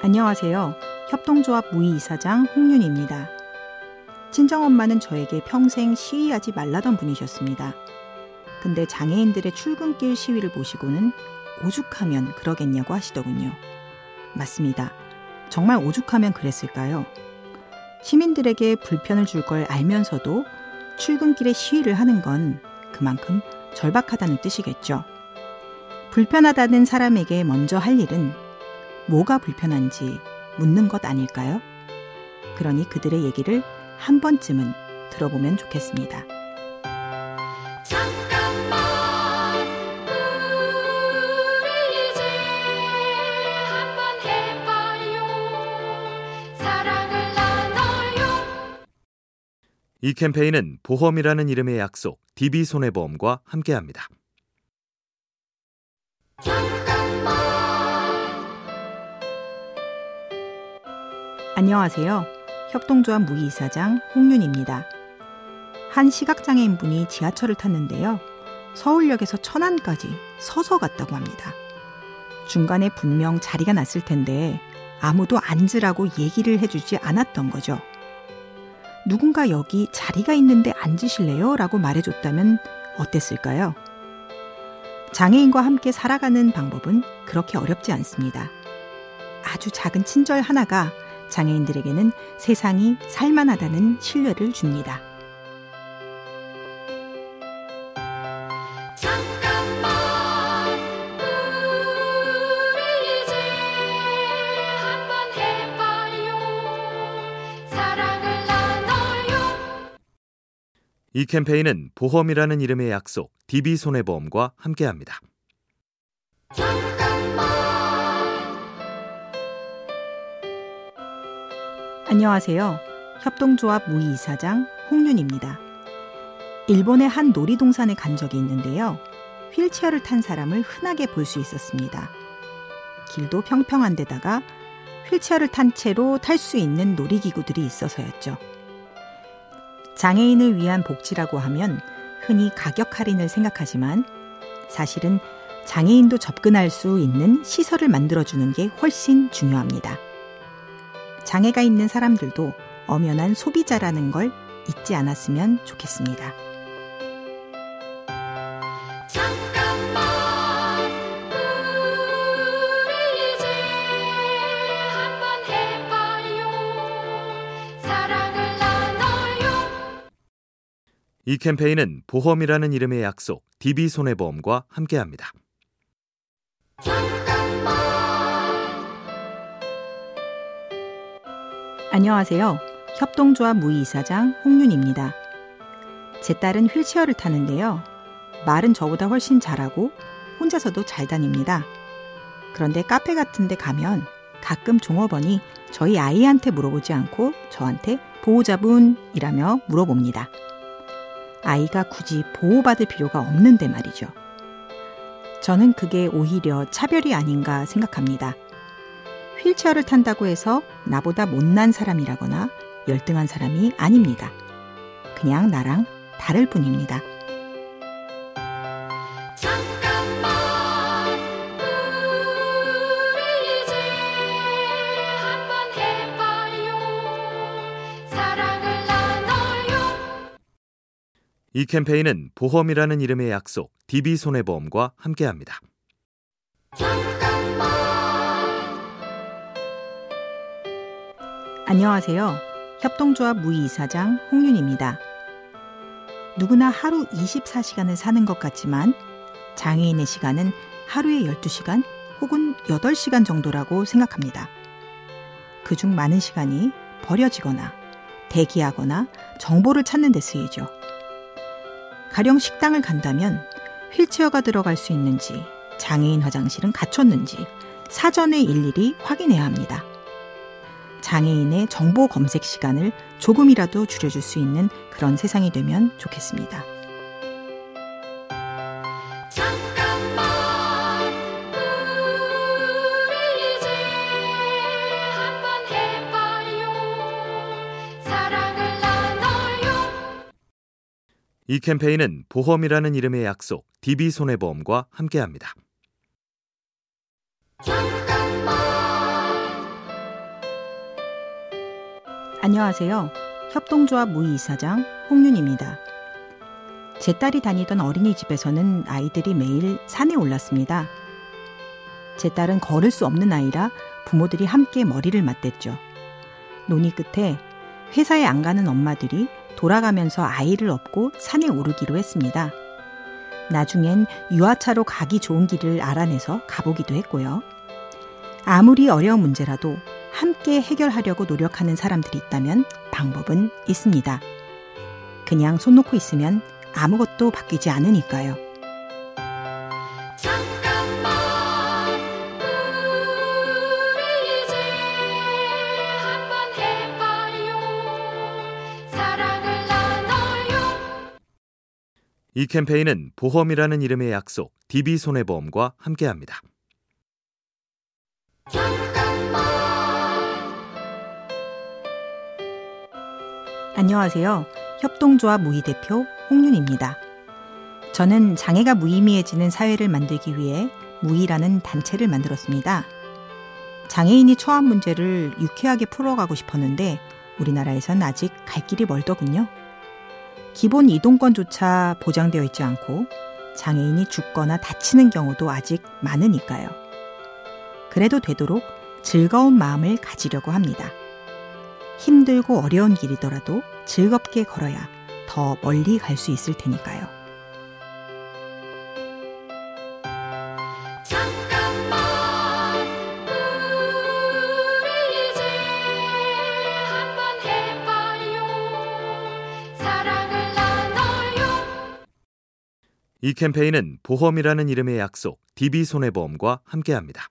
안녕하세요. 협동조합 무의이사장 홍윤입니다. 친정엄마는 저에게 평생 시위하지 말라던 분이셨습니다. 근데 장애인들의 출근길 시위를 보시고는 오죽하면 그러겠냐고 하시더군요. 맞습니다. 정말 오죽하면 그랬을까요? 시민들에게 불편을 줄 걸 알면서도 출근길에 시위를 하는 건 그만큼 절박하다는 뜻이겠죠. 불편하다는 사람에게 먼저 할 일은 뭐가 불편한지 묻는 것 아닐까요? 그러니 그들의 얘기를 한 번쯤은 들어보면 좋겠습니다. 잠깐만 우리 이제 한번 해봐요 사랑을 나눠요 이 캠페인은 보험이라는 이름의 약속 DB손해보험과 함께합니다. 안녕하세요. 협동조합 무이사장 홍윤입니다. 한 시각장애인분이 지하철을 탔는데요. 서울역에서 천안까지 서서 갔다고 합니다. 중간에 분명 자리가 났을 텐데 아무도 앉으라고 얘기를 해주지 않았던 거죠. 누군가 여기 자리가 있는데 앉으실래요? 라고 말해줬다면 어땠을까요? 장애인과 함께 살아가는 방법은 그렇게 어렵지 않습니다. 아주 작은 친절 하나가 장애인들에게는 세상이 살만하다는 신뢰를 줍니다. 이 캠페인은 보험이라는 이름의 약속 DB손해보험과 함께합니다. 안녕하세요. 협동조합 무이이사장 홍윤입니다. 일본의 한 놀이동산에 간 적이 있는데요. 휠체어를 탄 사람을 흔하게 볼 수 있었습니다. 길도 평평한 데다가 휠체어를 탄 채로 탈 수 있는 놀이기구들이 있어서였죠. 장애인을 위한 복지라고 하면 흔히 가격 할인을 생각하지만 사실은 장애인도 접근할 수 있는 시설을 만들어주는 게 훨씬 중요합니다. 장애가 있는 사람들도 엄연한 소비자라는 걸 잊지 않았으면 좋겠습니다. 이 캠페인은 보험이라는 이름의 약속 DB손해보험과 함께합니다. 안녕하세요. 협동조합 무이이사장 홍윤입니다. 제 딸은 휠체어를 타는데요. 말은 저보다 훨씬 잘하고 혼자서도 잘 다닙니다. 그런데 카페 같은 데 가면 가끔 종업원이 저희 아이한테 물어보지 않고 저한테 보호자분이라며 물어봅니다. 아이가 굳이 보호받을 필요가 없는데 말이죠. 저는 그게 오히려 차별이 아닌가 생각합니다. 휠체어를 탄다고 해서 나보다 못난 사람이라거나 열등한 사람이 아닙니다. 그냥 나랑 다를 뿐입니다. 이 캠페인은 보험이라는 이름의 약속 DB손해보험과 함께합니다. 안녕하세요. 협동조합 무이이사장 홍윤입니다. 누구나 하루 24시간을 사는 것 같지만 장애인의 시간은 하루에 12시간 혹은 8시간 정도라고 생각합니다. 그중 많은 시간이 버려지거나 대기하거나 정보를 찾는 데 쓰이죠. 가령 식당을 간다면 휠체어가 들어갈 수 있는지 장애인 화장실은 갖췄는지 사전에 일일이 확인해야 합니다. 장애인의 정보 검색 시간을 조금이라도 줄여줄 수 있는 그런 세상이 되면 좋겠습니다. 이 캠페인은 보험이라는 이름의 약속 DB손해보험과 함께합니다. 안녕하세요. 협동조합 무이사장 홍윤입니다. 제 딸이 다니던 어린이집에서는 아이들이 매일 산에 올랐습니다. 제 딸은 걸을 수 없는 아이라 부모들이 함께 머리를 맞댔죠. 논의 끝에 회사에 안 가는 엄마들이 돌아가면서 아이를 업고 산에 오르기로 했습니다. 나중엔 유아차로 가기 좋은 길을 알아내서 가보기도 했고요. 아무리 어려운 문제라도 함께 해결하려고 노력하는 사람들이 있다면 방법은 있습니다. 그냥 손 놓고 있으면 아무것도 바뀌지 않으니까요. 잠깐만 우리 이제 한번 해봐요 사랑을 나눠요 이 캠페인은 보험이라는 이름의 약속 DB손해보험과 함께합니다. 안녕하세요. 협동조합 무의 대표 홍윤입니다. 저는 장애가 무의미해지는 사회를 만들기 위해 무의라는 단체를 만들었습니다. 장애인이 처한 문제를 유쾌하게 풀어가고 싶었는데 우리나라에선 아직 갈 길이 멀더군요. 기본 이동권조차 보장되어 있지 않고 장애인이 죽거나 다치는 경우도 아직 많으니까요. 그래도 되도록 즐거운 마음을 가지려고 합니다. 힘들고 어려운 길이더라도 즐겁게 걸어야 더 멀리 갈 수 있을 테니까요. 잠깐만 우리 이제 한번 해봐요 사랑을 나눠요 이 캠페인은 보험이라는 이름의 약속 DB손해보험과 함께합니다.